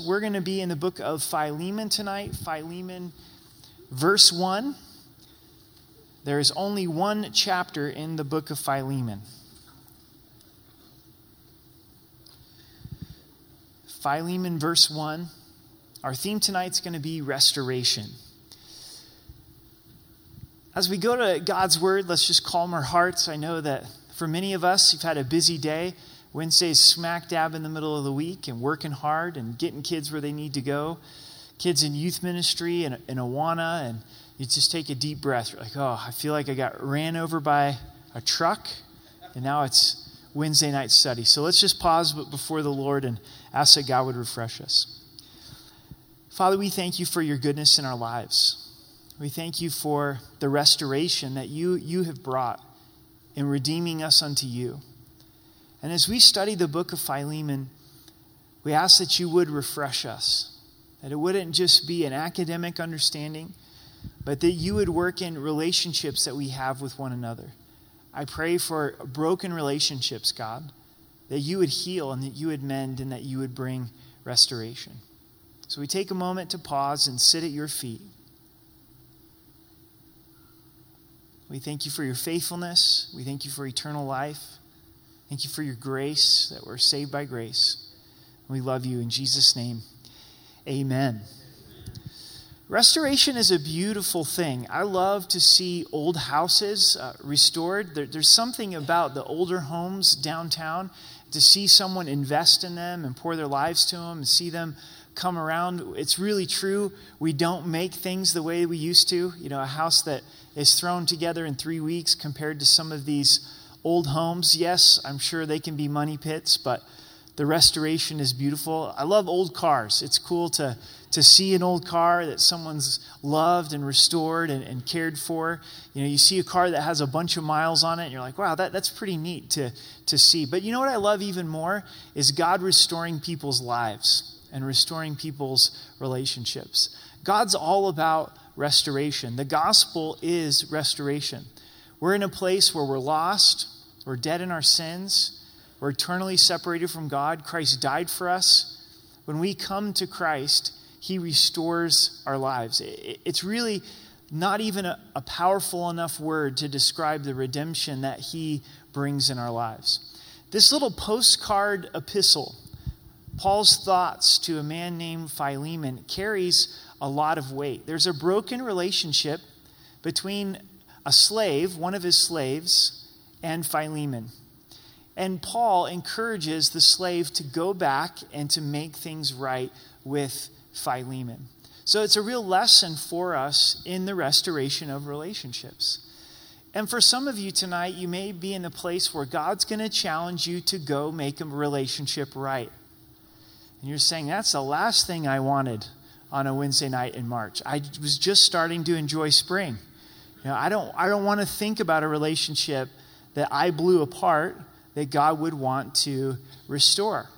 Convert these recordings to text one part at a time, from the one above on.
we're going to be in the book of Philemon tonight. Philemon, verse 1. There is only one chapter in the book of Philemon. Philemon, verse 1. Our theme tonight is going to be restoration. As we go to God's word, let's just calm our hearts. I know that for many of us, you've had a busy day. Wednesday's smack dab in the middle of the week and working hard and getting kids where they need to go. Kids in youth ministry and in Awana, and you just take a deep breath. You're like, oh, I feel like I got ran over by a truck, and now it's Wednesday night study. So let's just pause before the Lord and ask that God would refresh us. Father, we thank you for your goodness in our lives. We thank you for the restoration that you, you have brought in redeeming us unto you. And as we study the book of Philemon, we ask that you would refresh us, that it wouldn't just be an academic understanding, but that you would work in relationships that we have with one another. I pray for broken relationships, God, that you would heal and that you would mend and that you would bring restoration. So we take a moment to pause and sit at your feet. We thank you for your faithfulness. We thank you for eternal life. Thank you for your grace, that we're saved by grace. We love you in Jesus' name. Amen. Restoration is a beautiful thing. I love to see old houses uh, restored. There, there's something about the older homes downtown to see someone invest in them and pour their lives to them and see them come around. It's really true. We don't make things the way we used to. You know, a house that is thrown together in three weeks compared to some of these old homes. Yes, I'm sure they can be money pits, but the restoration is beautiful. I love old cars. It's cool to, to see an old car that someone's loved and restored and, and cared for. You know, you see a car that has a bunch of miles on it, and you're like, wow, that, that's pretty neat to, to see. But you know what I love even more is God restoring people's lives and restoring people's relationships. God's all about restoration. The gospel is restoration. We're in a place where we're lost, we're dead in our sins, we're eternally separated from God. Christ died for us. When we come to Christ, He restores our lives. It's really not even a, a powerful enough word to describe the redemption that He brings in our lives. This little postcard epistle, Paul's thoughts to a man named Philemon, carries a lot of weight. There's a broken relationship between a slave, one of his slaves, and Philemon. And Paul encourages the slave to go back and to make things right with Philemon. So it's a real lesson for us in the restoration of relationships. And for some of you tonight, you may be in a place where God's going to challenge you to go make a relationship right. And you're saying, that's the last thing I wanted on a Wednesday night in March. I was just starting to enjoy spring. Know, I don't, I don't want to think about a relationship that I blew apart that God would want to restore.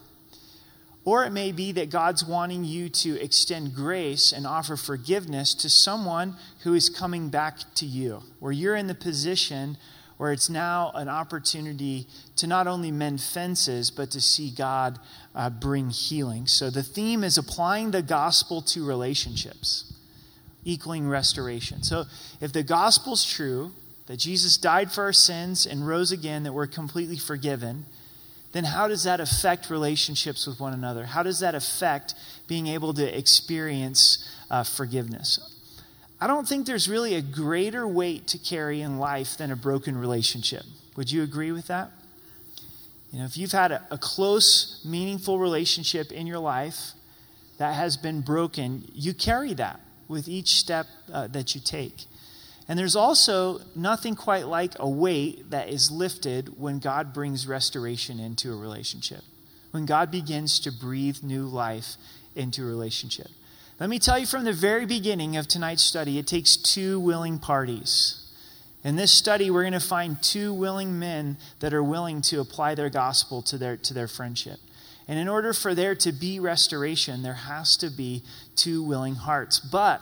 Or it may be that God's wanting you to extend grace and offer forgiveness to someone who is coming back to you, where you're in the position where it's now an opportunity to not only mend fences, but to see God uh, bring healing. So the theme is applying the gospel to relationships, equaling restoration. So if the gospel's true, that Jesus died for our sins and rose again, that we're completely forgiven, then how does that affect relationships with one another? How does that affect being able to experience uh, forgiveness? I don't think there's really a greater weight to carry in life than a broken relationship. Would you agree with that? You know, if you've had a, a close, meaningful relationship in your life that has been broken, you carry that with each step uh, that you take. And there's also nothing quite like a weight that is lifted when God brings restoration into a relationship, when God begins to breathe new life into a relationship. Let me tell you from the very beginning of tonight's study, it takes two willing parties. In this study, we're going to find two willing men that are willing to apply their gospel to their, to their friendship. And in order for there to be restoration, there has to be two willing hearts. But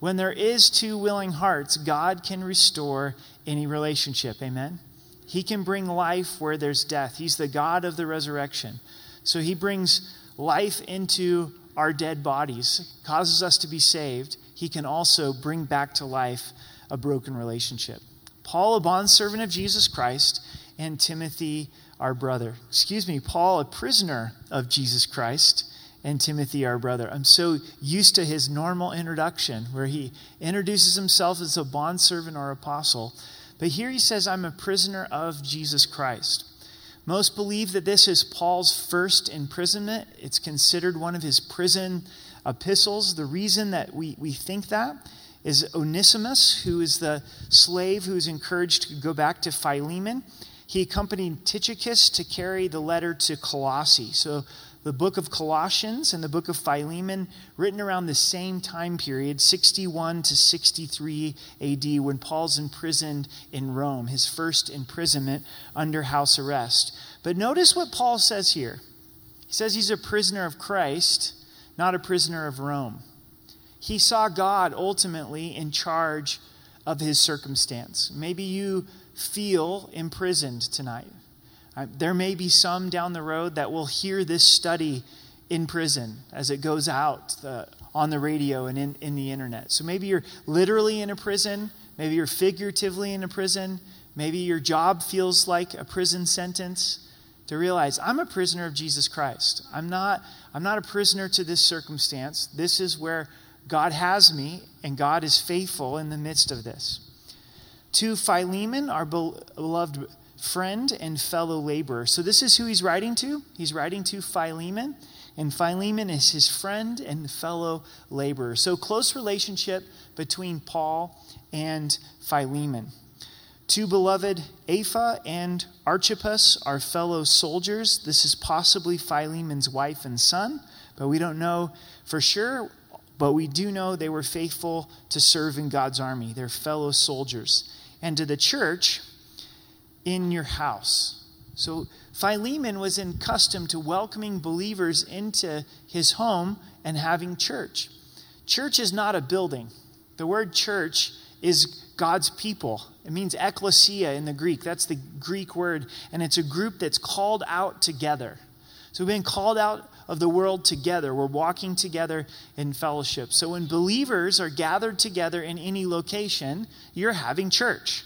when there is two willing hearts, God can restore any relationship. Amen? He can bring life where there's death. He's the God of the resurrection. So he brings life into our dead bodies, causes us to be saved, he can also bring back to life a broken relationship. Paul, a bondservant of Jesus Christ, and Timothy, our brother. Excuse me, Paul, a prisoner of Jesus Christ, and Timothy, our brother. I'm so used to his normal introduction where he introduces himself as a bondservant or apostle. But here he says, I'm a prisoner of Jesus Christ. Most believe that this is Paul's first imprisonment. It's considered one of his prison epistles. The reason that we, we think that is Onesimus, who is the slave who is encouraged to go back to Philemon. He accompanied Tychicus to carry the letter to Colossae. So the book of Colossians and the book of Philemon, written around the same time period, 61 to 63 AD, when Paul's imprisoned in Rome, his first imprisonment under house arrest. But notice what Paul says here. He says he's a prisoner of Christ, not a prisoner of Rome. He saw God ultimately in charge of his circumstance. Maybe you feel imprisoned tonight. Uh, there may be some down the road that will hear this study in prison as it goes out the, on the radio and in, in the internet. So maybe you're literally in a prison, maybe you're figuratively in a prison, maybe your job feels like a prison sentence. To realize I'm a prisoner of Jesus Christ. I'm not, I'm not a prisoner to this circumstance. This is where God has me, and God is faithful in the midst of this. To Philemon, our beloved friend and fellow laborer. So, this is who he's writing to. He's writing to Philemon, and Philemon is his friend and fellow laborer. So, close relationship between Paul and Philemon. To beloved Apphia and Archippus our fellow soldiers. This is possibly Philemon's wife and son, but we don't know for sure. But we do know they were faithful to serve in God's army. They're fellow soldiers. And to the church, in your house. So Philemon was accustomed to welcoming believers into his home and having church. Church is not a building. The word church is God's people. It means ecclesia in the Greek. That's the Greek word. And it's a group that's called out together. So we've been called out of the world together. We're walking together in fellowship. So when believers are gathered together in any location, you're having church.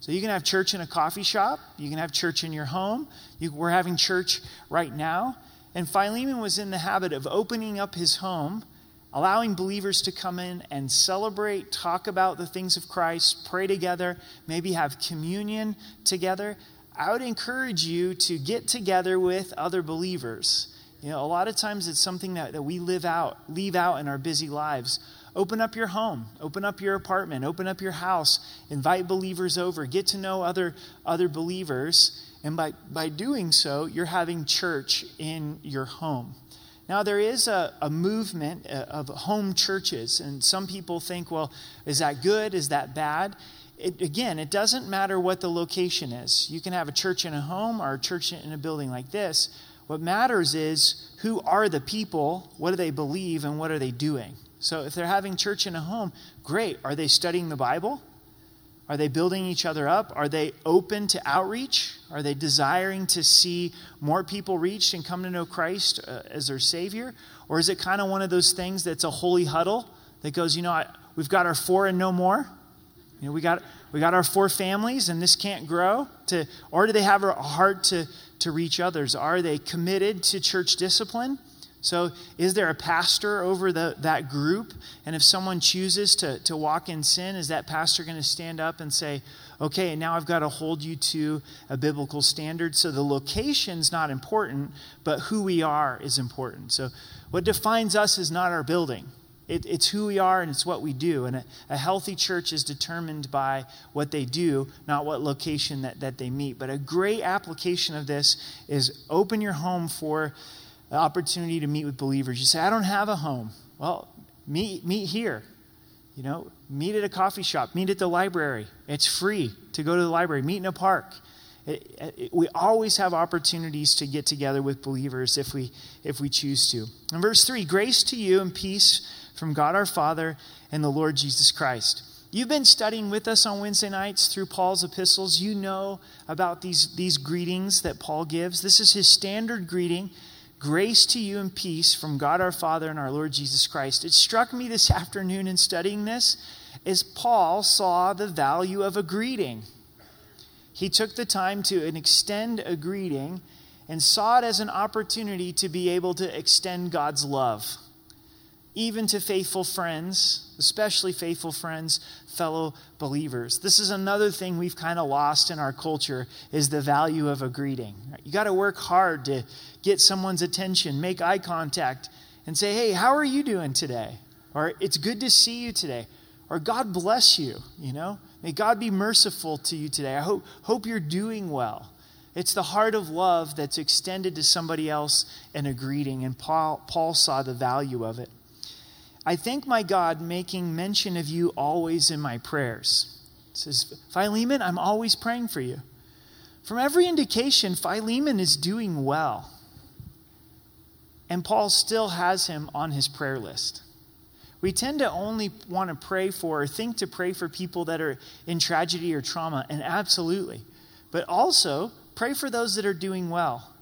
So you can have church in a coffee shop, you can have church in your home. You, we're having church right now. And Philemon was in the habit of opening up his home, allowing believers to come in and celebrate, talk about the things of Christ, pray together, maybe have communion together. I would encourage you to get together with other believers. You know, a lot of times it's something that, that we live out, leave out in our busy lives. Open up your home, open up your apartment, open up your house, invite believers over, get to know other, other believers. And by, by doing so, you're having church in your home. Now, there is a, a movement uh, of home churches, and some people think, well, is that good? Is that bad? It, again, it doesn't matter what the location is. You can have a church in a home or a church in a building like this. What matters is who are the people, what do they believe, and what are they doing? So if they're having church in a home, great. Are they studying the Bible? Are they building each other up? Are they open to outreach? Are they desiring to see more people reached and come to know Christ uh, as their Savior? Or is it kind of one of those things that's a holy huddle that goes, you know, I, we've got our four and no more? You know, we got, we got our four families and this can't grow? To, or do they have a heart to, to reach others? Are they committed to church discipline? So, is there a pastor over the, that group? And if someone chooses to, to walk in sin, is that pastor going to stand up and say, okay, now I've got to hold you to a biblical standard? So, the location's not important, but who we are is important. So, what defines us is not our building, it, it's who we are and it's what we do. And a, a, healthy church is determined by what they do, not what location that, that they meet. But a great application of this is open your home for the opportunity to meet with believers. You say, I don't have a home. Well, meet, meet here. You know, meet at a coffee shop, meet at the library. It's free to go to the library, meet in a park. It, it, we always have opportunities to get together with believers if we, if we choose to. In verse 3, grace to you and peace from God our Father and the Lord Jesus Christ. You've been studying with us on Wednesday nights through Paul's epistles. You know about these, these greetings that Paul gives. This is his standard greeting Grace to you and peace from God our Father and our Lord Jesus Christ. It struck me this afternoon in studying this is Paul saw the value of a greeting. He took the time to extend a greeting and saw it as an opportunity to be able to extend God's love, even to faithful friends, especially faithful friends, fellow believers. This is another thing we've kind of lost in our culture is the value of a greeting. You got to work hard to get someone's attention, make eye contact, and say, hey, how are you doing today? Or it's good to see you today. Or God bless you, you know? May God be merciful to you today. I hope, hope you're doing well. It's the heart of love that's extended to somebody else in a greeting, and Paul, Paul saw the value of it. I thank my God making mention of you always in my prayers. It says, Philemon, I'm always praying for you. From every indication, Philemon is doing well. And Paul still has him on his prayer list. We tend to only want to pray for or think to pray for people that are in tragedy or trauma, and absolutely. But also, pray for those that are doing well.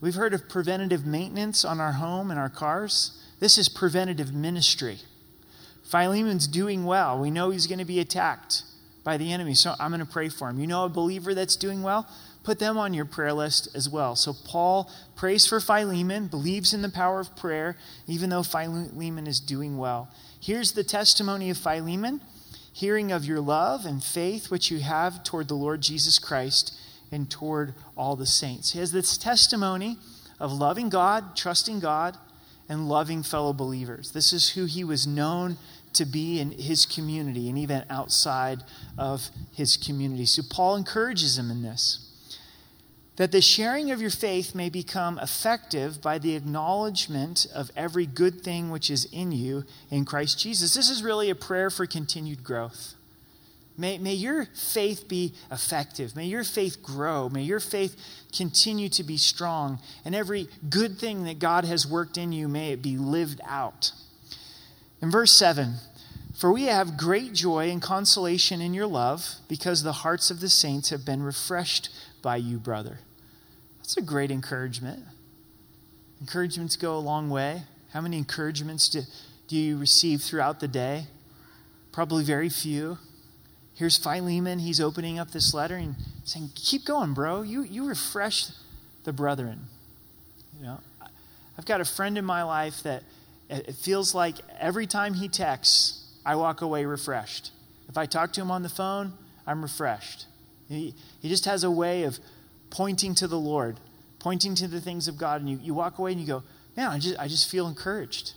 We've heard of preventative maintenance on our home and our cars. This is preventative ministry. Philemon's doing well. We know he's going to be attacked by the enemy, so I'm going to pray for him. You know a believer that's doing well? put them on your prayer list as well. So Paul prays for Philemon, believes in the power of prayer, even though Philemon is doing well. Here's the testimony of Philemon hearing of your love and faith which you have toward the Lord Jesus Christ and toward all the saints. He has this testimony of loving God, trusting God, and loving fellow believers. This is who he was known to be in his community and even outside of his community. So Paul encourages him in this that the sharing of your faith may become effective by the acknowledgement of every good thing which is in you in Christ Jesus. This is really a prayer for continued growth. May, may your faith be effective. May your faith grow. May your faith continue to be strong. And every good thing that God has worked in you, may it be lived out. In verse 7, for we have great joy and consolation in your love, because the hearts of the saints have been refreshed by you, brother. That's a great encouragement. Encouragements go a long way. How many encouragements do, do you receive throughout the day? Probably very few. Here's Philemon. He's opening up this letter and saying, Keep going, bro. You, you refresh the brethren. You know, I've got a friend in my life that it feels like every time he texts, I walk away refreshed. If I talk to him on the phone, I'm refreshed. He, he just has a way of pointing to the Lord, pointing to the things of God, and you, you walk away and you go, man, I just, I just feel encouraged.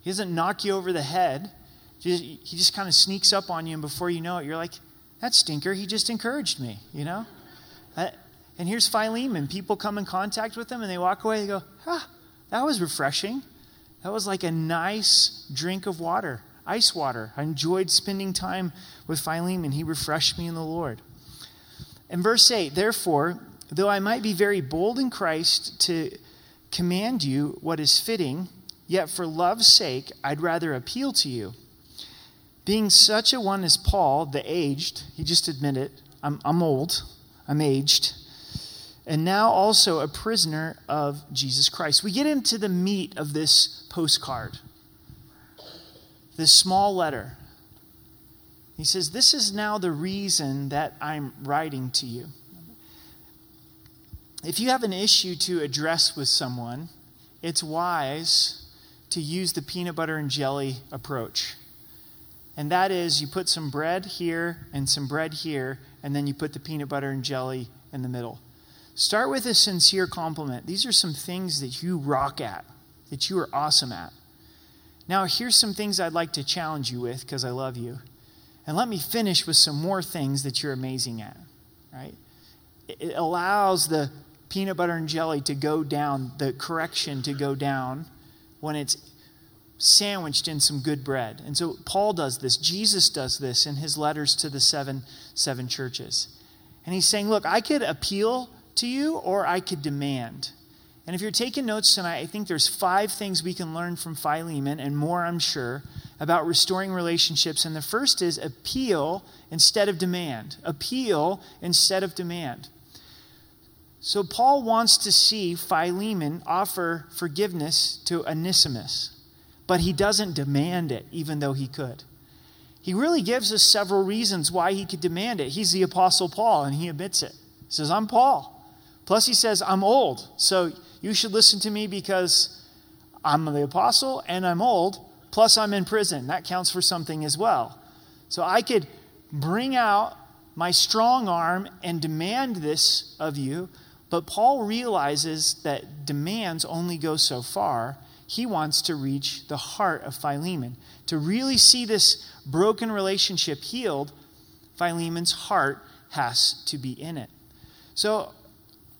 He doesn't knock you over the head. He just kind of sneaks up on you, and before you know it, you're like, that stinker, he just encouraged me, you know? And here's Philemon. People come in contact with him, and they walk away, they go, ah, that was refreshing. That was like a nice drink of water, ice water. I enjoyed spending time with Philemon. He refreshed me in the Lord. In verse 8, therefore, though I might be very bold in Christ to command you what is fitting, yet for love's sake I'd rather appeal to you. Being such a one as Paul, the aged, he just admitted, I'm, I'm old, I'm aged, and now also a prisoner of Jesus Christ. We get into the meat of this postcard, this small letter. He says, This is now the reason that I'm writing to you if you have an issue to address with someone, it's wise to use the peanut butter and jelly approach. And that is, you put some bread here and some bread here, and then you put the peanut butter and jelly in the middle. Start with a sincere compliment. These are some things that you rock at, that you are awesome at. Now, here's some things I'd like to challenge you with because I love you. And let me finish with some more things that you're amazing at, right? It allows the peanut butter and jelly to go down, the correction to go down when it's sandwiched in some good bread. And so Paul does this, Jesus does this in his letters to the seven seven churches. And he's saying, look, I could appeal to you or I could demand. And if you're taking notes tonight, I think there's five things we can learn from Philemon and more, I'm sure, about restoring relationships. And the first is appeal instead of demand. Appeal instead of demand. So Paul wants to see Philemon offer forgiveness to Onesimus, but he doesn't demand it, even though he could. He really gives us several reasons why he could demand it. He's the Apostle Paul, and he admits it. He says, I'm Paul. Plus, he says, I'm old, so you should listen to me because I'm the apostle and I'm old, plus I'm in prison. That counts for something as well. So I could bring out my strong arm and demand this of you, but Paul realizes that demands only go so far. He wants to reach the heart of Philemon. To really see this broken relationship healed, Philemon's heart has to be in it. So,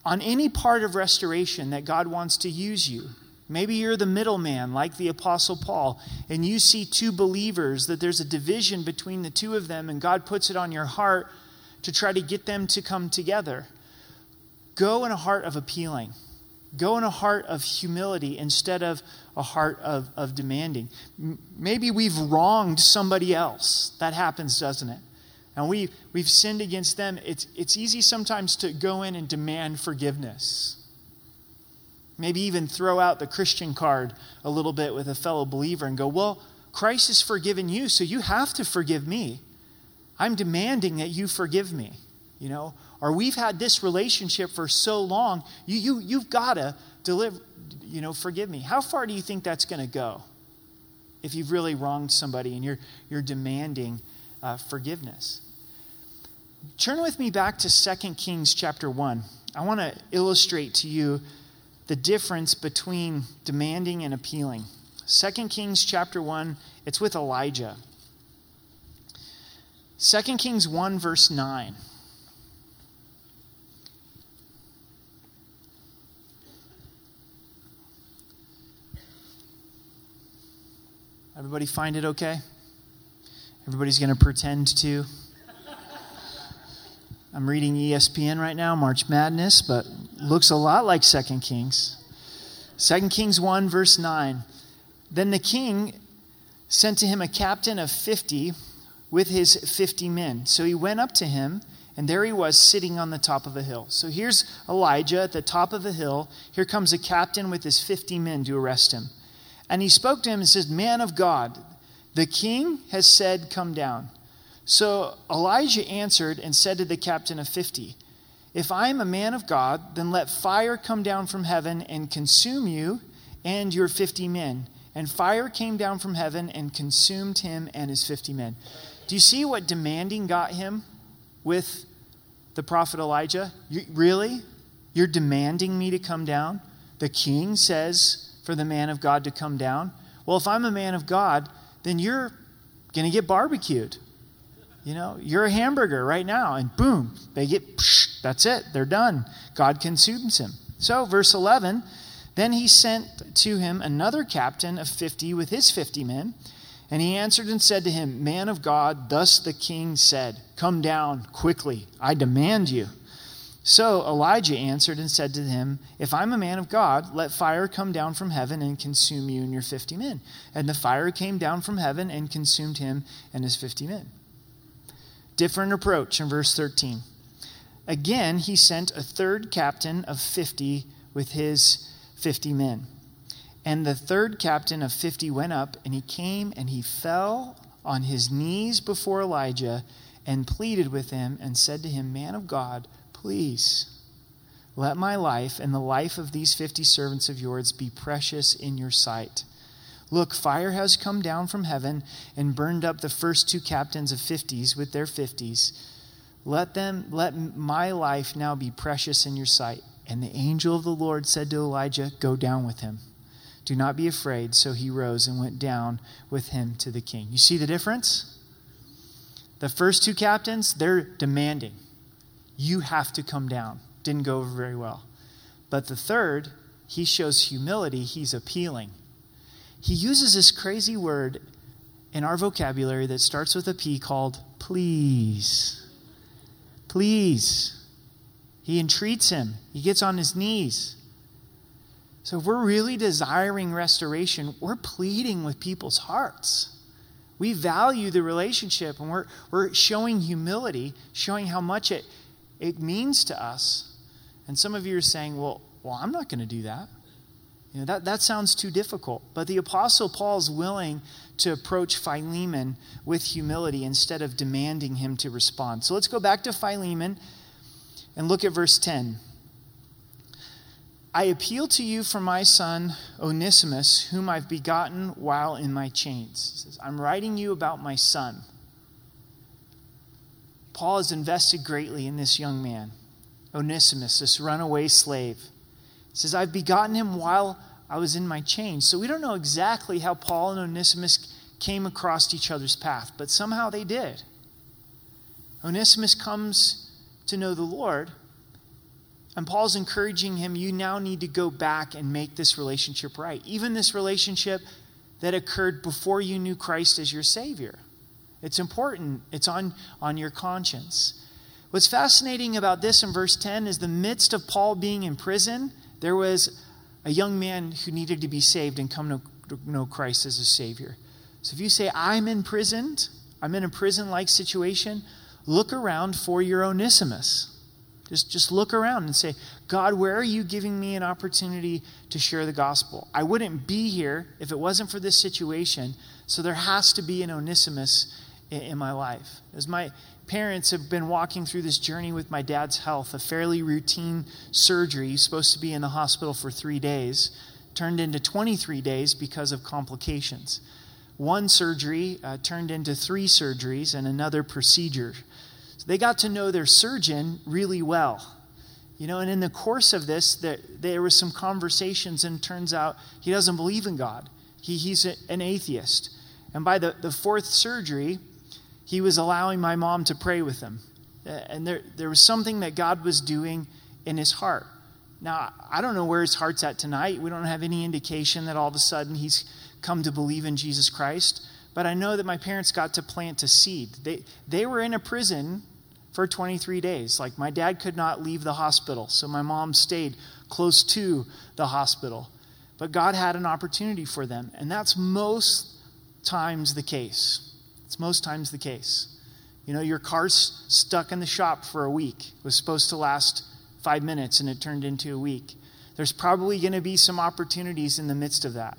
on any part of restoration that God wants to use you, maybe you're the middleman like the Apostle Paul, and you see two believers, that there's a division between the two of them, and God puts it on your heart to try to get them to come together. Go in a heart of appealing. Go in a heart of humility instead of a heart of, of demanding. Maybe we've wronged somebody else. That happens, doesn't it? And we, we've sinned against them. It's, it's easy sometimes to go in and demand forgiveness. Maybe even throw out the Christian card a little bit with a fellow believer and go, Well, Christ has forgiven you, so you have to forgive me. I'm demanding that you forgive me. You know, or we've had this relationship for so long, you, you, you've got to deliver, you know, forgive me. How far do you think that's going to go if you've really wronged somebody and you're, you're demanding uh, forgiveness? Turn with me back to 2 Kings chapter 1. I want to illustrate to you the difference between demanding and appealing. 2 Kings chapter 1, it's with Elijah. 2 Kings 1, verse 9. Everybody find it okay? Everybody's going to pretend to. I'm reading ESPN right now, March Madness, but looks a lot like 2 Kings. 2 Kings 1, verse 9. Then the king sent to him a captain of 50 with his 50 men. So he went up to him, and there he was sitting on the top of a hill. So here's Elijah at the top of a hill. Here comes a captain with his 50 men to arrest him. And he spoke to him and says, Man of God, the king has said, Come down. So Elijah answered and said to the captain of fifty, If I am a man of God, then let fire come down from heaven and consume you and your fifty men. And fire came down from heaven and consumed him and his fifty men. Do you see what demanding got him with the prophet Elijah? You, really? You're demanding me to come down? The king says for the man of God to come down. Well, if I'm a man of God, then you're going to get barbecued. You know, you're a hamburger right now, and boom, they get, psh, that's it, they're done. God consumes him. So, verse 11, then he sent to him another captain of 50 with his 50 men. And he answered and said to him, Man of God, thus the king said, Come down quickly, I demand you. So Elijah answered and said to him, If I'm a man of God, let fire come down from heaven and consume you and your fifty men. And the fire came down from heaven and consumed him and his fifty men. Different approach in verse 13. Again, he sent a third captain of fifty with his fifty men. And the third captain of fifty went up, and he came and he fell on his knees before Elijah and pleaded with him and said to him, Man of God, Please let my life and the life of these 50 servants of yours be precious in your sight. Look, fire has come down from heaven and burned up the first two captains of 50s with their 50s. Let them let my life now be precious in your sight. And the angel of the Lord said to Elijah, Go down with him. Do not be afraid. So he rose and went down with him to the king. You see the difference? The first two captains, they're demanding. You have to come down. Didn't go over very well. But the third, he shows humility, he's appealing. He uses this crazy word in our vocabulary that starts with a P called please. Please. He entreats him, he gets on his knees. So, if we're really desiring restoration, we're pleading with people's hearts. We value the relationship and we're, we're showing humility, showing how much it, it means to us And some of you are saying, well, well I'm not going to do that. You know, that, that sounds too difficult. But the Apostle Paul is willing to approach Philemon with humility instead of demanding him to respond. So let's go back to Philemon and look at verse 10. I appeal to you for my son Onesimus, whom I've begotten while in my chains. He says, I'm writing you about my son. Paul has invested greatly in this young man, Onesimus, this runaway slave. He says, I've begotten him while I was in my chains. So we don't know exactly how Paul and Onesimus came across each other's path, but somehow they did. Onesimus comes to know the Lord, and Paul's encouraging him, you now need to go back and make this relationship right. Even this relationship that occurred before you knew Christ as your Savior. It's important, it's on, on your conscience. What's fascinating about this in verse 10 is the midst of Paul being in prison, there was a young man who needed to be saved and come to know Christ as a Savior. So if you say, I'm imprisoned, I'm in a prison like situation, look around for your Onesimus. Just, just look around and say, God, where are you giving me an opportunity to share the gospel? I wouldn't be here if it wasn't for this situation, so there has to be an Onesimus in, in my life. As my parents have been walking through this journey with my dad's health, a fairly routine surgery, He's supposed to be in the hospital for three days, turned into 23 days because of complications. One surgery uh, turned into three surgeries and another procedure. So they got to know their surgeon really well. You know, and in the course of this, there, there was some conversations, and turns out he doesn't believe in God. He, he's a, an atheist. And by the, the fourth surgery, he was allowing my mom to pray with him. And there, there was something that God was doing in his heart. Now, I don't know where his heart's at tonight. We don't have any indication that all of a sudden he's come to believe in Jesus Christ. But I know that my parents got to plant a seed. They, they were in a prison for 23 days. Like, my dad could not leave the hospital, so my mom stayed close to the hospital. But God had an opportunity for them, and that's most times the case. It's most times the case. You know, your car's stuck in the shop for a week. It was supposed to last five minutes and it turned into a week. There's probably going to be some opportunities in the midst of that.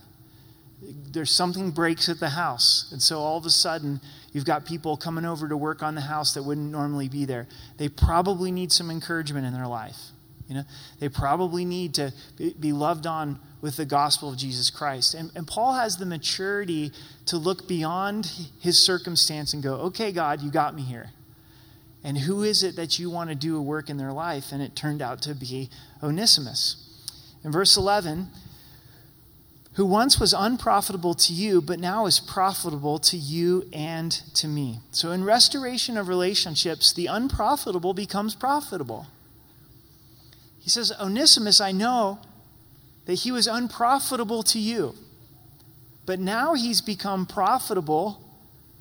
There's something breaks at the house. And so all of a sudden, you've got people coming over to work on the house that wouldn't normally be there. They probably need some encouragement in their life. You know, they probably need to be loved on with the gospel of Jesus Christ. And, and Paul has the maturity to look beyond his circumstance and go, okay, God, you got me here. And who is it that you want to do a work in their life? And it turned out to be Onesimus. In verse 11, who once was unprofitable to you, but now is profitable to you and to me. So, in restoration of relationships, the unprofitable becomes profitable. He says, Onesimus, I know that he was unprofitable to you. But now he's become profitable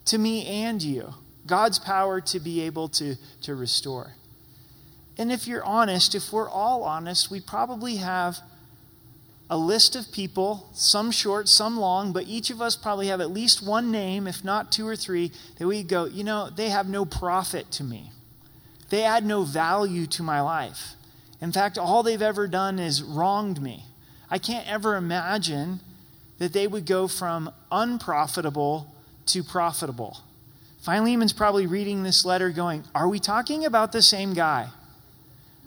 to me and you. God's power to be able to, to restore. And if you're honest, if we're all honest, we probably have a list of people, some short, some long, but each of us probably have at least one name, if not two or three, that we go, you know, they have no profit to me. They add no value to my life. In fact, all they've ever done is wronged me. I can't ever imagine that they would go from unprofitable to profitable. Philemon's probably reading this letter going, Are we talking about the same guy?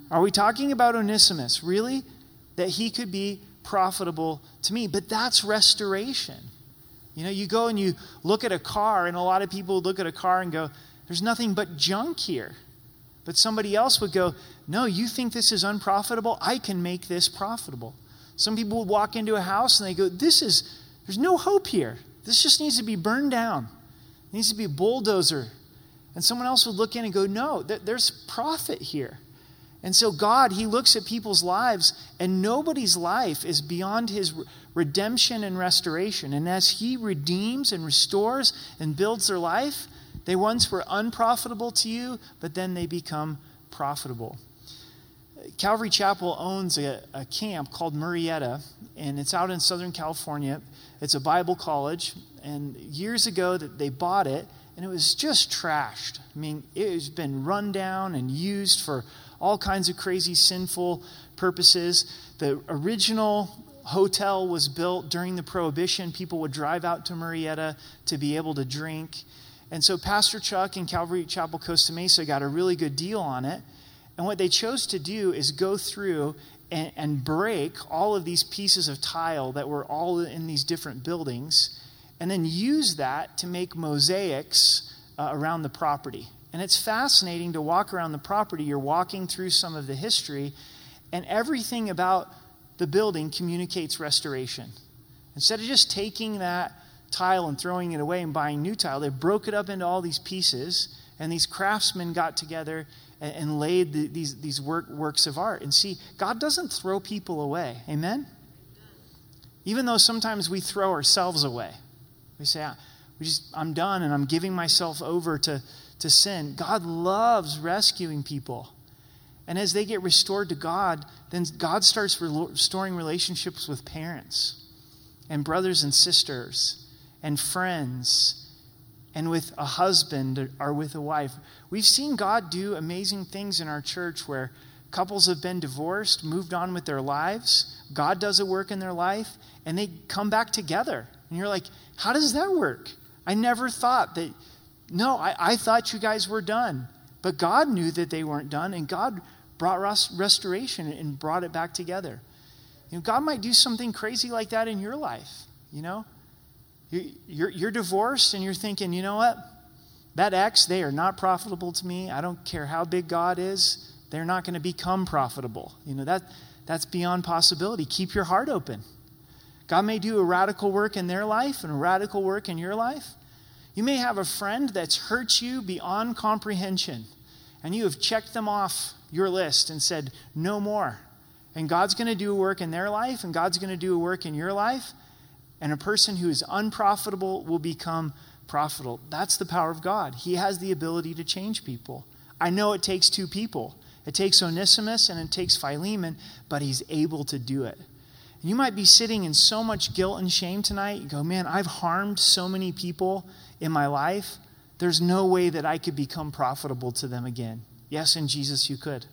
Are we talking about Onesimus? Really? That he could be profitable to me. But that's restoration. You know, you go and you look at a car, and a lot of people look at a car and go, There's nothing but junk here. But somebody else would go, No, you think this is unprofitable? I can make this profitable. Some people would walk into a house and they go, This is, there's no hope here. This just needs to be burned down. It needs to be a bulldozer. And someone else would look in and go, No, there's profit here. And so God, He looks at people's lives, and nobody's life is beyond His redemption and restoration. And as He redeems and restores and builds their life, they once were unprofitable to you, but then they become profitable. Calvary Chapel owns a, a, camp called Murrieta, and it's out in Southern California. It's a Bible college, and years ago that they bought it, and it was just trashed. I mean, it has been run down and used for all kinds of crazy sinful purposes. The original hotel was built during the Prohibition. People would drive out to Murrieta to be able to drink. And so Pastor Chuck and Calvary Chapel Costa Mesa got a really good deal on it. And what they chose to do is go through and, and break all of these pieces of tile that were all in these different buildings and then use that to make mosaics uh, around the property. And it's fascinating to walk around the property. You're walking through some of the history, and everything about the building communicates restoration. Instead of just taking that tile and throwing it away and buying new tile, they broke it up into all these pieces, and these craftsmen got together and, and laid the, these, these work, works of art. And see, God doesn't throw people away. Amen? Even though sometimes we throw ourselves away. We say, ah, we just, I'm done and I'm giving myself over to, to sin. God loves rescuing people. And as they get restored to God, then God starts restoring relationships with parents and brothers and sisters and friends and with a husband or with a wife. We've seen God do amazing things in our church where couples have been divorced, moved on with their lives. God does a work in their life, and they come back together. And you're like, how does that work? I never thought that, no, I, I thought you guys were done. But God knew that they weren't done, and God brought restoration and brought it back together. You know, God might do something crazy like that in your life, you know? You're, you're divorced and you're thinking, you know what? That ex, they are not profitable to me. I don't care how big God is, they're not going to become profitable. You know, that, that's beyond possibility. Keep your heart open. God may do a radical work in their life and a radical work in your life. You may have a friend that's hurt you beyond comprehension, and you have checked them off your list and said, no more. And God's going to do a work in their life, and God's going to do a work in your life. And a person who is unprofitable will become profitable. That's the power of God. He has the ability to change people. I know it takes two people. It takes Onesimus and it takes Philemon, but he's able to do it. And you might be sitting in so much guilt and shame tonight. You go, man, I've harmed so many people in my life. There's no way that I could become profitable to them again. Yes, in Jesus, you could.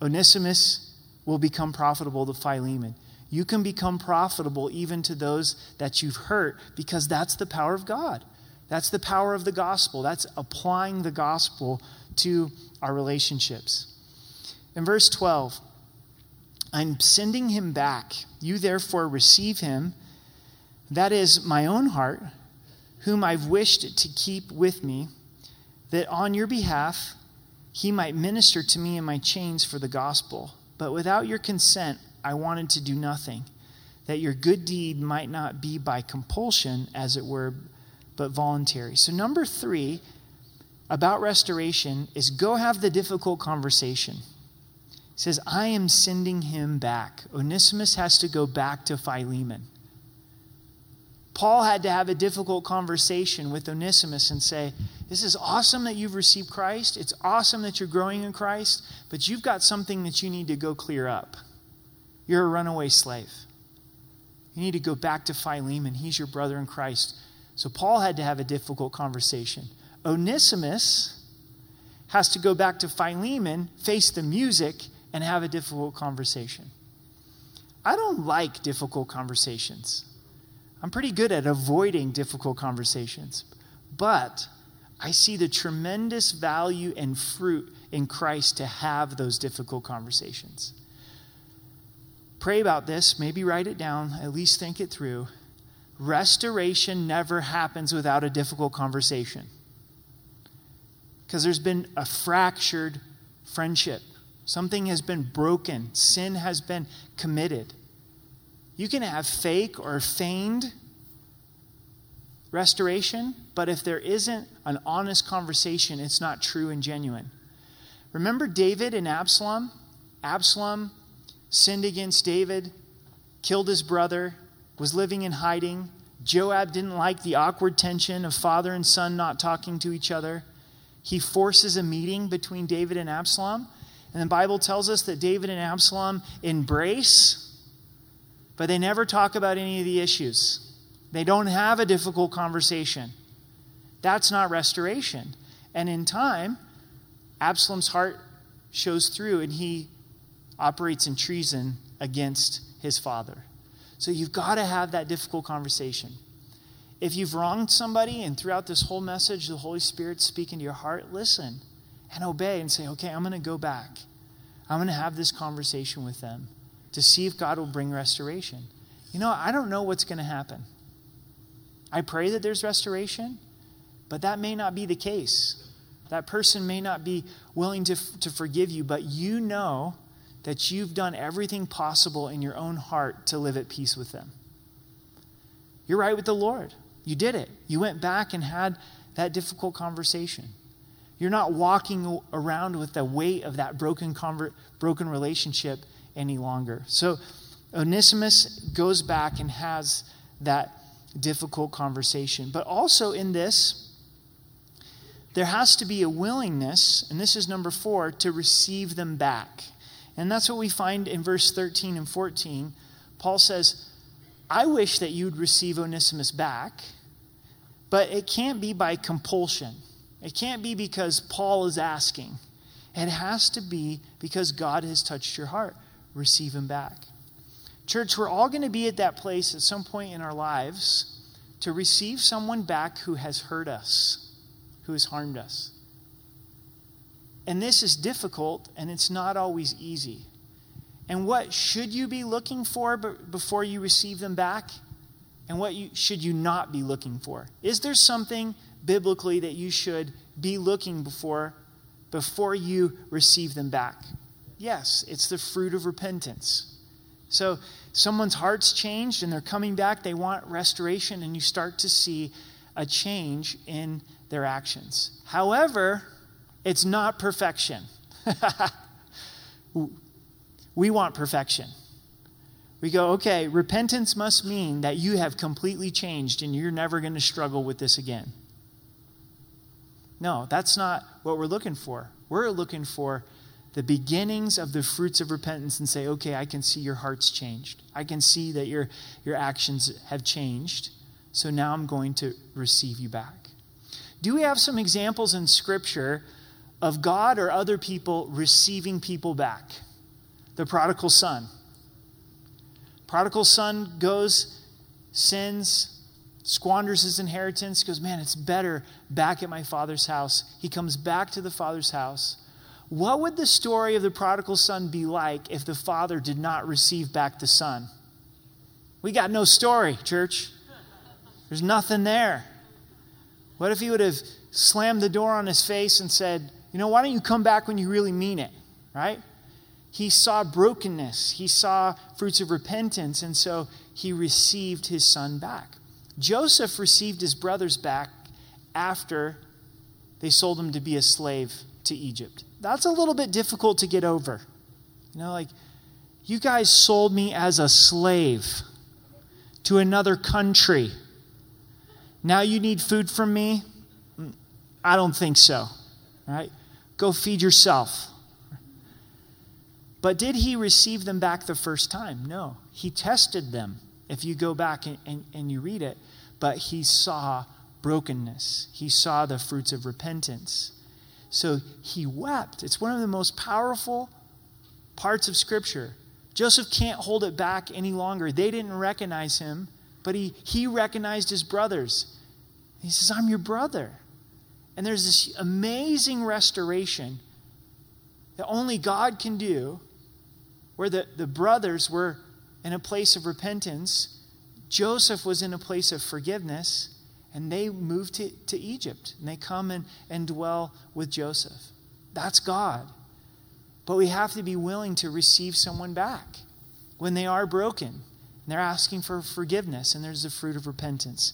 Onesimus will become profitable to Philemon. You can become profitable even to those that you've hurt because that's the power of God. That's the power of the gospel. That's applying the gospel to our relationships. In verse 12, I'm sending him back. You therefore receive him. That is my own heart, whom I've wished to keep with me, that on your behalf he might minister to me in my chains for the gospel. But without your consent, I wanted to do nothing, that your good deed might not be by compulsion, as it were, but voluntary. So, number three about restoration is go have the difficult conversation. It says, I am sending him back. Onesimus has to go back to Philemon. Paul had to have a difficult conversation with Onesimus and say, This is awesome that you've received Christ. It's awesome that you're growing in Christ, but you've got something that you need to go clear up. You're a runaway slave. You need to go back to Philemon. He's your brother in Christ. So Paul had to have a difficult conversation. Onesimus has to go back to Philemon, face the music, and have a difficult conversation. I don't like difficult conversations. I'm pretty good at avoiding difficult conversations. But I see the tremendous value and fruit in Christ to have those difficult conversations. Pray about this, maybe write it down, at least think it through. Restoration never happens without a difficult conversation. Because there's been a fractured friendship. Something has been broken, sin has been committed. You can have fake or feigned restoration, but if there isn't an honest conversation, it's not true and genuine. Remember David and Absalom? Absalom sinned against David, killed his brother, was living in hiding. Joab didn't like the awkward tension of father and son not talking to each other. He forces a meeting between David and Absalom. And the Bible tells us that David and Absalom embrace, but they never talk about any of the issues. They don't have a difficult conversation. That's not restoration. And in time, Absalom's heart shows through and he operates in treason against his father. So you've got to have that difficult conversation. If you've wronged somebody and throughout this whole message, the Holy Spirit's speaking to your heart, listen and obey and say, okay, I'm going to go back. I'm going to have this conversation with them to see if God will bring restoration. You know, I don't know what's going to happen. I pray that there's restoration, but that may not be the case. That person may not be willing to, to forgive you, but you know that you've done everything possible in your own heart to live at peace with them. You're right with the Lord. You did it. You went back and had that difficult conversation. You're not walking around with the weight of that broken, broken relationship any longer. So Onesimus goes back and has that difficult conversation. But also in this, there has to be a willingness, and this is number four, to receive them back. And that's what we find in verse 13 and 14. Paul says, I wish that you'd receive Onesimus back, but it can't be by compulsion. It can't be because Paul is asking. It has to be because God has touched your heart. Receive him back. Church, we're all going to be at that place at some point in our lives to receive someone back who has hurt us, who has harmed us. And this is difficult and it's not always easy. And what should you be looking for before you receive them back? And what you, should you not be looking for? Is there something biblically that you should be looking for before you receive them back? Yes, it's the fruit of repentance. So, someone's heart's changed and they're coming back, they want restoration, and you start to see a change in their actions. However, it's not perfection. we want perfection. We go, okay, repentance must mean that you have completely changed and you're never going to struggle with this again. No, that's not what we're looking for. We're looking for the beginnings of the fruits of repentance and say, okay, I can see your heart's changed. I can see that your, your actions have changed. So now I'm going to receive you back. Do we have some examples in Scripture of God or other people receiving people back? The prodigal son. Prodigal son goes, sins, squanders his inheritance, goes, Man, it's better back at my father's house. He comes back to the father's house. What would the story of the prodigal son be like if the father did not receive back the son? We got no story, church. There's nothing there. What if he would have slammed the door on his face and said, You know, why don't you come back when you really mean it? Right? He saw brokenness, he saw fruits of repentance, and so he received his son back. Joseph received his brothers back after they sold him to be a slave to Egypt. That's a little bit difficult to get over. You know, like, you guys sold me as a slave to another country. Now you need food from me? Mm, I don't think so. Right? Go feed yourself. But did he receive them back the first time? No. He tested them if you go back and, and, and you read it. But he saw brokenness, he saw the fruits of repentance. So he wept. It's one of the most powerful parts of Scripture. Joseph can't hold it back any longer. They didn't recognize him, but he, he recognized his brothers. He says, I'm your brother. And there's this amazing restoration that only God can do, where the, the brothers were in a place of repentance Joseph was in a place of forgiveness, and they moved to, to Egypt, and they come and, and dwell with Joseph. That's God. But we have to be willing to receive someone back when they are broken. And they're asking for forgiveness, and there's the fruit of repentance.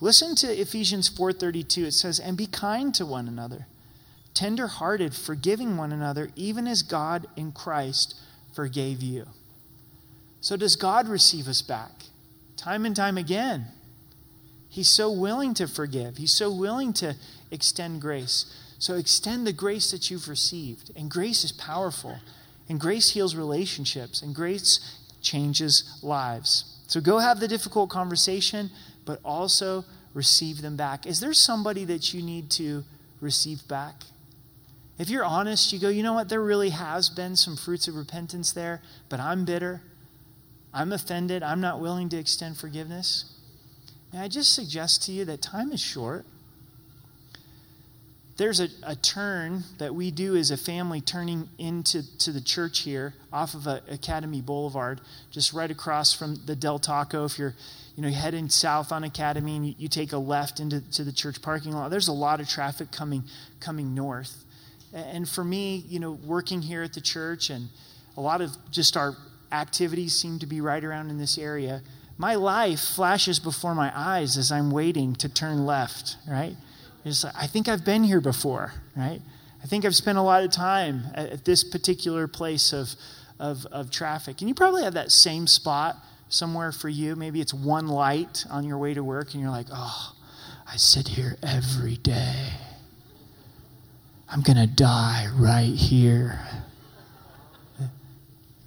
Listen to Ephesians 4:32. It says, "And be kind to one another, tender-hearted, forgiving one another, even as God in Christ forgave you." So does God receive us back? time and time again. He's so willing to forgive, He's so willing to extend grace. So extend the grace that you've received. And grace is powerful. And grace heals relationships. And grace changes lives. So go have the difficult conversation, but also receive them back. Is there somebody that you need to receive back? if you're honest, you go, you know what? There really has been some fruits of repentance there, but I'm bitter. I'm offended. I'm not willing to extend forgiveness. May I just suggest to you that time is short. There's a, a turn that we do as a family turning into to the church here off of a, Academy Boulevard, just right across from the Del Taco. If you're you know, heading south on Academy and you, you take a left into to the church parking lot, there's a lot of traffic coming coming north. And for me, you know, working here at the church and a lot of just our activities seem to be right around in this area. My life flashes before my eyes as I'm waiting to turn left, right? It's like, I think I've been here before, right? I think I've spent a lot of time at, at this particular place of, of, of traffic. And you probably have that same spot somewhere for you. Maybe it's one light on your way to work, and you're like, oh, I sit here every day. I'm going to die right here.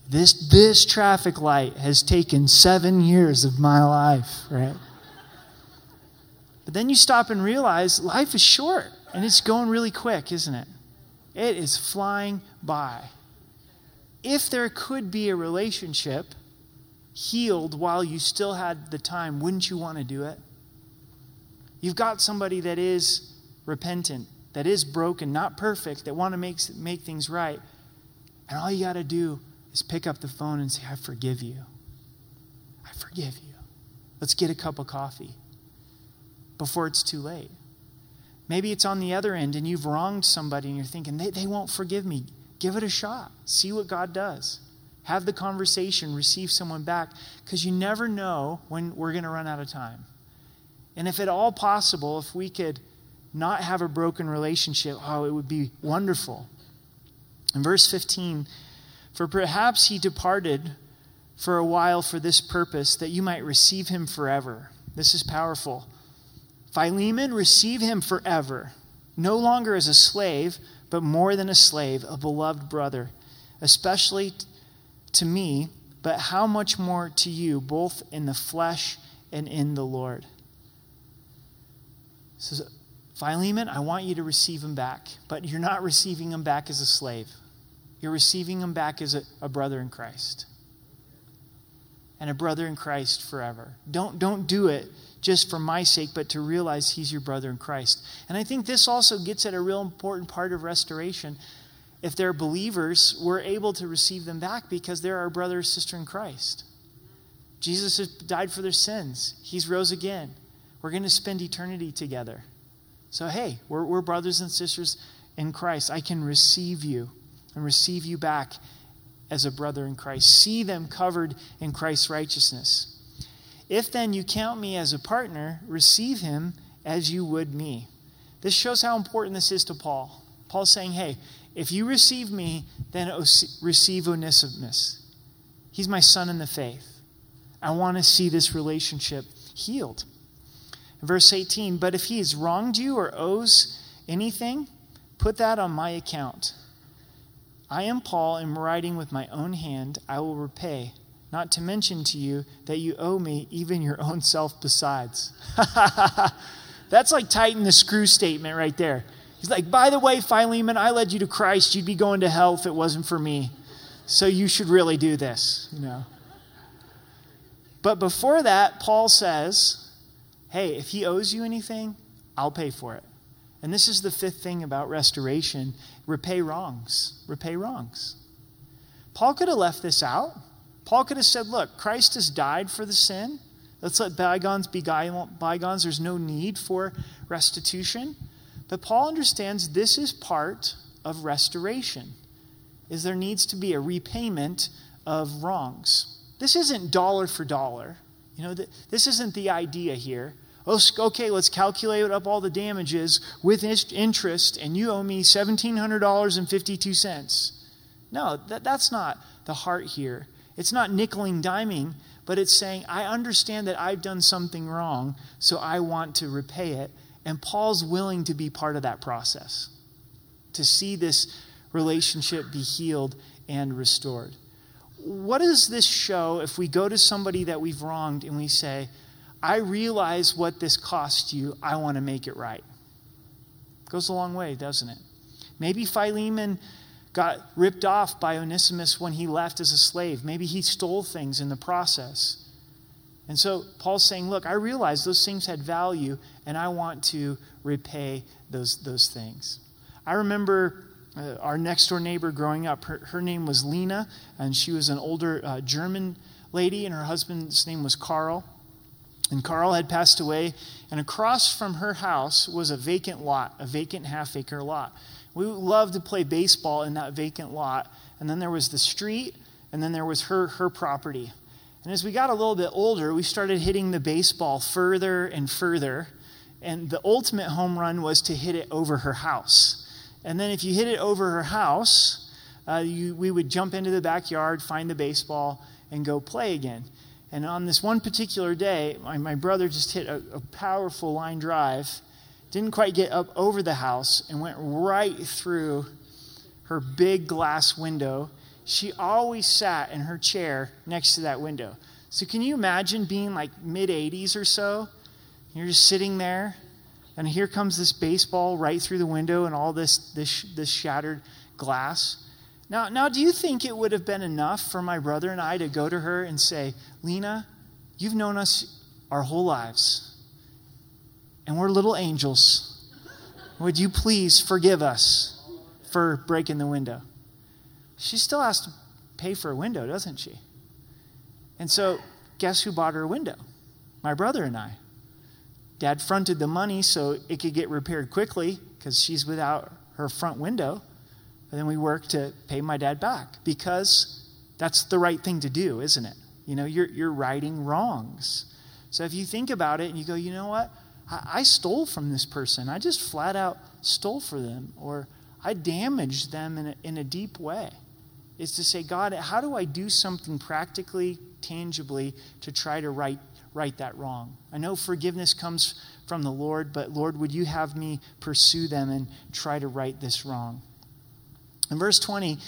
This, this traffic light has taken seven years of my life, right? But then you stop and realize life is short and it's going really quick, isn't it? It is flying by. If there could be a relationship healed while you still had the time, wouldn't you want to do it? You've got somebody that is repentant, that is broken, not perfect, that want to make, make things right. And all you got to do is pick up the phone and say, I forgive you. I forgive you. Let's get a cup of coffee before it's too late. Maybe it's on the other end and you've wronged somebody and you're thinking, they, they won't forgive me. Give it a shot. See what God does. Have the conversation, receive someone back, because you never know when we're going to run out of time. And if at all possible, if we could not have a broken relationship, oh, it would be wonderful. In verse 15, for perhaps he departed for a while for this purpose, that you might receive him forever. This is powerful. Philemon, receive him forever, no longer as a slave, but more than a slave, a beloved brother, especially to me, but how much more to you, both in the flesh and in the Lord. So, Philemon, I want you to receive him back, but you're not receiving him back as a slave. You're receiving him back as a, a brother in Christ. And a brother in Christ forever. Don't, don't do it just for my sake, but to realize he's your brother in Christ. And I think this also gets at a real important part of restoration. If they're believers, we're able to receive them back because they're our brother or sister in Christ. Jesus has died for their sins, he's rose again. We're going to spend eternity together. So, hey, we're, we're brothers and sisters in Christ. I can receive you and receive you back as a brother in Christ. See them covered in Christ's righteousness. If then you count me as a partner, receive him as you would me. This shows how important this is to Paul. Paul's saying, hey, if you receive me, then receive Onesimus. He's my son in the faith. I want to see this relationship healed. Verse 18, but if he has wronged you or owes anything, put that on my account. I am Paul, and writing with my own hand, I will repay, not to mention to you that you owe me even your own self besides. That's like tighten the screw statement right there. He's like, by the way, Philemon, I led you to Christ. You'd be going to hell if it wasn't for me. So you should really do this, you know. But before that, Paul says, hey, if he owes you anything, I'll pay for it. And this is the fifth thing about restoration repay wrongs. Repay wrongs. Paul could have left this out. Paul could have said, look, Christ has died for the sin. Let's let bygones be bygones. There's no need for restitution. But Paul understands this is part of restoration. Is there needs to be a repayment of wrongs. This isn't dollar for dollar. You know, this isn't the idea here oh, okay, let's calculate up all the damages with interest, and you owe me $1,700.52. No, that, that's not the heart here. It's not nickeling diming, but it's saying, I understand that I've done something wrong, so I want to repay it. And Paul's willing to be part of that process, to see this relationship be healed and restored. What does this show if we go to somebody that we've wronged and we say, I realize what this cost you. I want to make it right. Goes a long way, doesn't it? Maybe Philemon got ripped off by Onesimus when he left as a slave. Maybe he stole things in the process. And so Paul's saying, Look, I realize those things had value, and I want to repay those, those things. I remember uh, our next door neighbor growing up. Her, her, name was Lena, and she was an older uh, German lady, and her husband's name was Carl. And Carl had passed away, and across from her house was a vacant lot, a vacant half acre lot. We loved to play baseball in that vacant lot. And then there was the street, and then there was her, her property. And as we got a little bit older, we started hitting the baseball further and further. And the ultimate home run was to hit it over her house. And then if you hit it over her house, uh, you, we would jump into the backyard, find the baseball, and go play again. And on this one particular day, my, my brother just hit a, a powerful line drive didn't quite get up over the house and went right through her big glass window. She always sat in her chair next to that window. So, can you imagine being like mid 80s or so? You're just sitting there, and here comes this baseball right through the window and all this, this, this shattered glass. Now, now, do you think it would have been enough for my brother and I to go to her and say, Lena, you've known us our whole lives and we're little angels. Would you please forgive us for breaking the window? She still has to pay for a window, doesn't she? And so, guess who bought her a window? My brother and I. Dad fronted the money so it could get repaired quickly because she's without her front window. And then we worked to pay my dad back because that's the right thing to do, isn't it? You know, you're, you're righting wrongs. So if you think about it and you go, you know what? I, I stole from this person. I just flat out stole for them, or I damaged them in a, in a deep way. Is to say, God, how do I do something practically, tangibly to try to right, right that wrong? I know forgiveness comes from the Lord, but Lord, would you have me pursue them and try to right this wrong? In verse 20,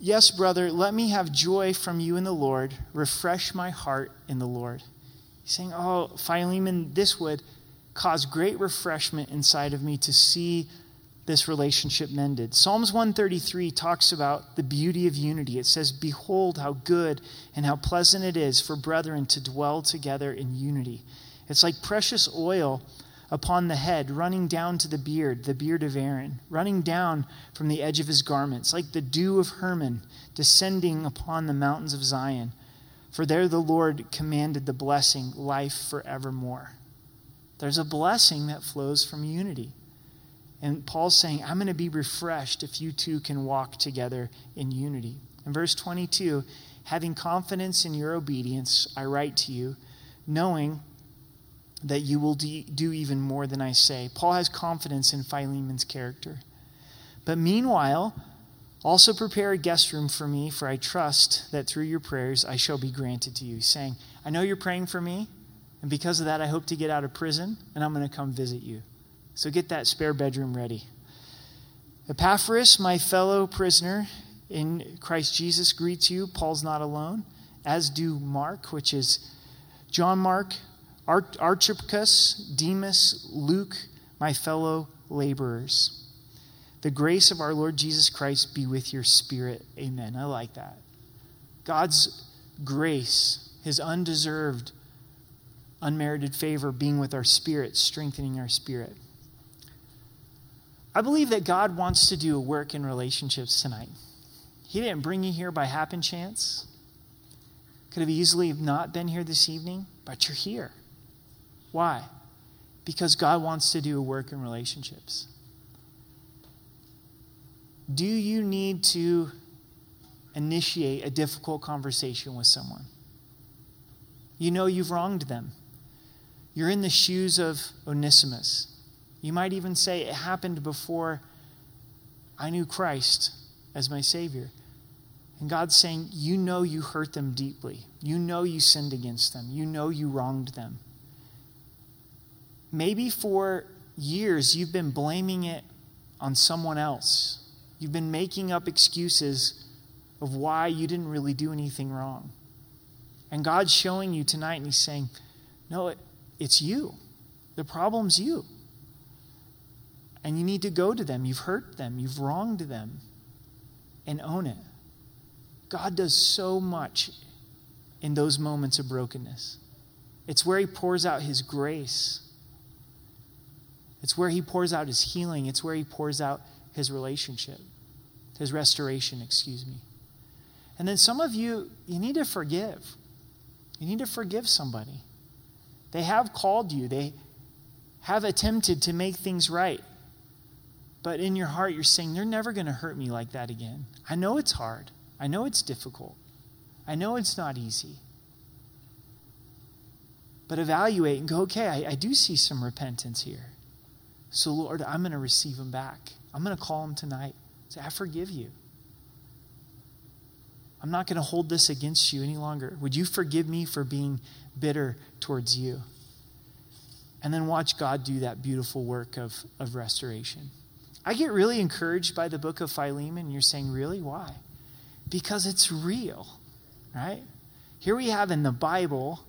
Yes, brother, let me have joy from you in the Lord. Refresh my heart in the Lord. He's saying, Oh, Philemon, this would cause great refreshment inside of me to see this relationship mended. Psalms 133 talks about the beauty of unity. It says, Behold, how good and how pleasant it is for brethren to dwell together in unity. It's like precious oil upon the head, running down to the beard, the beard of Aaron, running down from the edge of his garments, like the dew of Hermon descending upon the mountains of Zion. For there the Lord commanded the blessing, life forevermore. There's a blessing that flows from unity. And Paul's saying, I'm going to be refreshed if you two can walk together in unity. In verse 22, having confidence in your obedience, I write to you, knowing that you will do even more than I say. Paul has confidence in Philemon's character. But meanwhile, also prepare a guest room for me, for I trust that through your prayers I shall be granted to you. saying, I know you're praying for me. And because of that, I hope to get out of prison and I'm going to come visit you. So get that spare bedroom ready. Epaphras, my fellow prisoner in Christ Jesus, greets you. Paul's not alone, as do Mark, which is John Mark, Archippus, Demas, Luke, my fellow laborers. The grace of our Lord Jesus Christ be with your spirit. Amen. I like that. God's grace, his undeserved unmerited favor being with our spirit, strengthening our spirit. I believe that God wants to do a work in relationships tonight. He didn't bring you here by happen chance. Could have easily not been here this evening, but you're here. Why? Because God wants to do a work in relationships. Do you need to initiate a difficult conversation with someone? You know you've wronged them. You're in the shoes of Onesimus. You might even say it happened before I knew Christ as my Savior. And God's saying, You know you hurt them deeply. You know you sinned against them. You know you wronged them. Maybe for years you've been blaming it on someone else. You've been making up excuses of why you didn't really do anything wrong. And God's showing you tonight, and He's saying, No, it, it's you. The problem's you. And you need to go to them. You've hurt them, you've wronged them, and own it. God does so much in those moments of brokenness. It's where He pours out His grace. It's where He pours out His healing. It's where He pours out His relationship, His restoration, excuse me. And then some of you, you need to forgive. You need to forgive somebody. They have called you, they have attempted to make things right. But in your heart, you're saying, they're never going to hurt me like that again. I know it's hard. I know it's difficult. I know it's not easy. But evaluate and go, okay, I, I do see some repentance here. So, Lord, I'm going to receive them back. I'm going to call them tonight. Say, I forgive you. I'm not going to hold this against you any longer. Would you forgive me for being bitter towards you? And then watch God do that beautiful work of, of restoration. I get really encouraged by the book of Philemon. You're saying, really? Why? Because it's real, right? Here we have in the Bible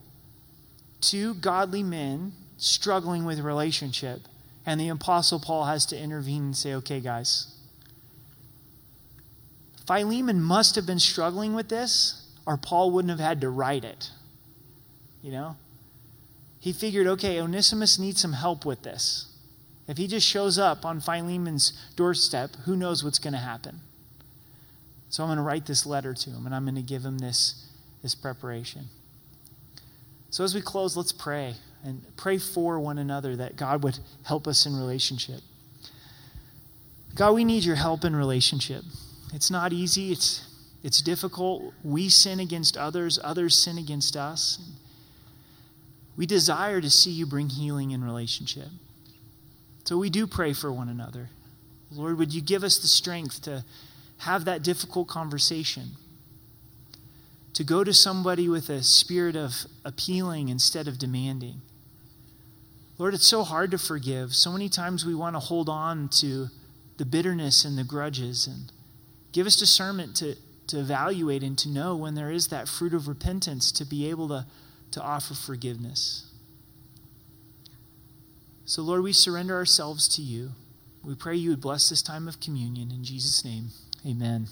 two godly men struggling with relationship, and the Apostle Paul has to intervene and say, okay, guys, Philemon must have been struggling with this, or Paul wouldn't have had to write it. You know? He figured, okay, Onesimus needs some help with this. If he just shows up on Philemon's doorstep, who knows what's going to happen? So I'm going to write this letter to him, and I'm going to give him this, this preparation. So as we close, let's pray and pray for one another that God would help us in relationship. God, we need your help in relationship. It's not easy, it's, it's difficult. We sin against others, others sin against us. We desire to see you bring healing in relationship. So we do pray for one another. Lord, would you give us the strength to have that difficult conversation? To go to somebody with a spirit of appealing instead of demanding. Lord, it's so hard to forgive. So many times we want to hold on to the bitterness and the grudges and Give us discernment to, to evaluate and to know when there is that fruit of repentance to be able to, to offer forgiveness. So, Lord, we surrender ourselves to you. We pray you would bless this time of communion. In Jesus' name, amen.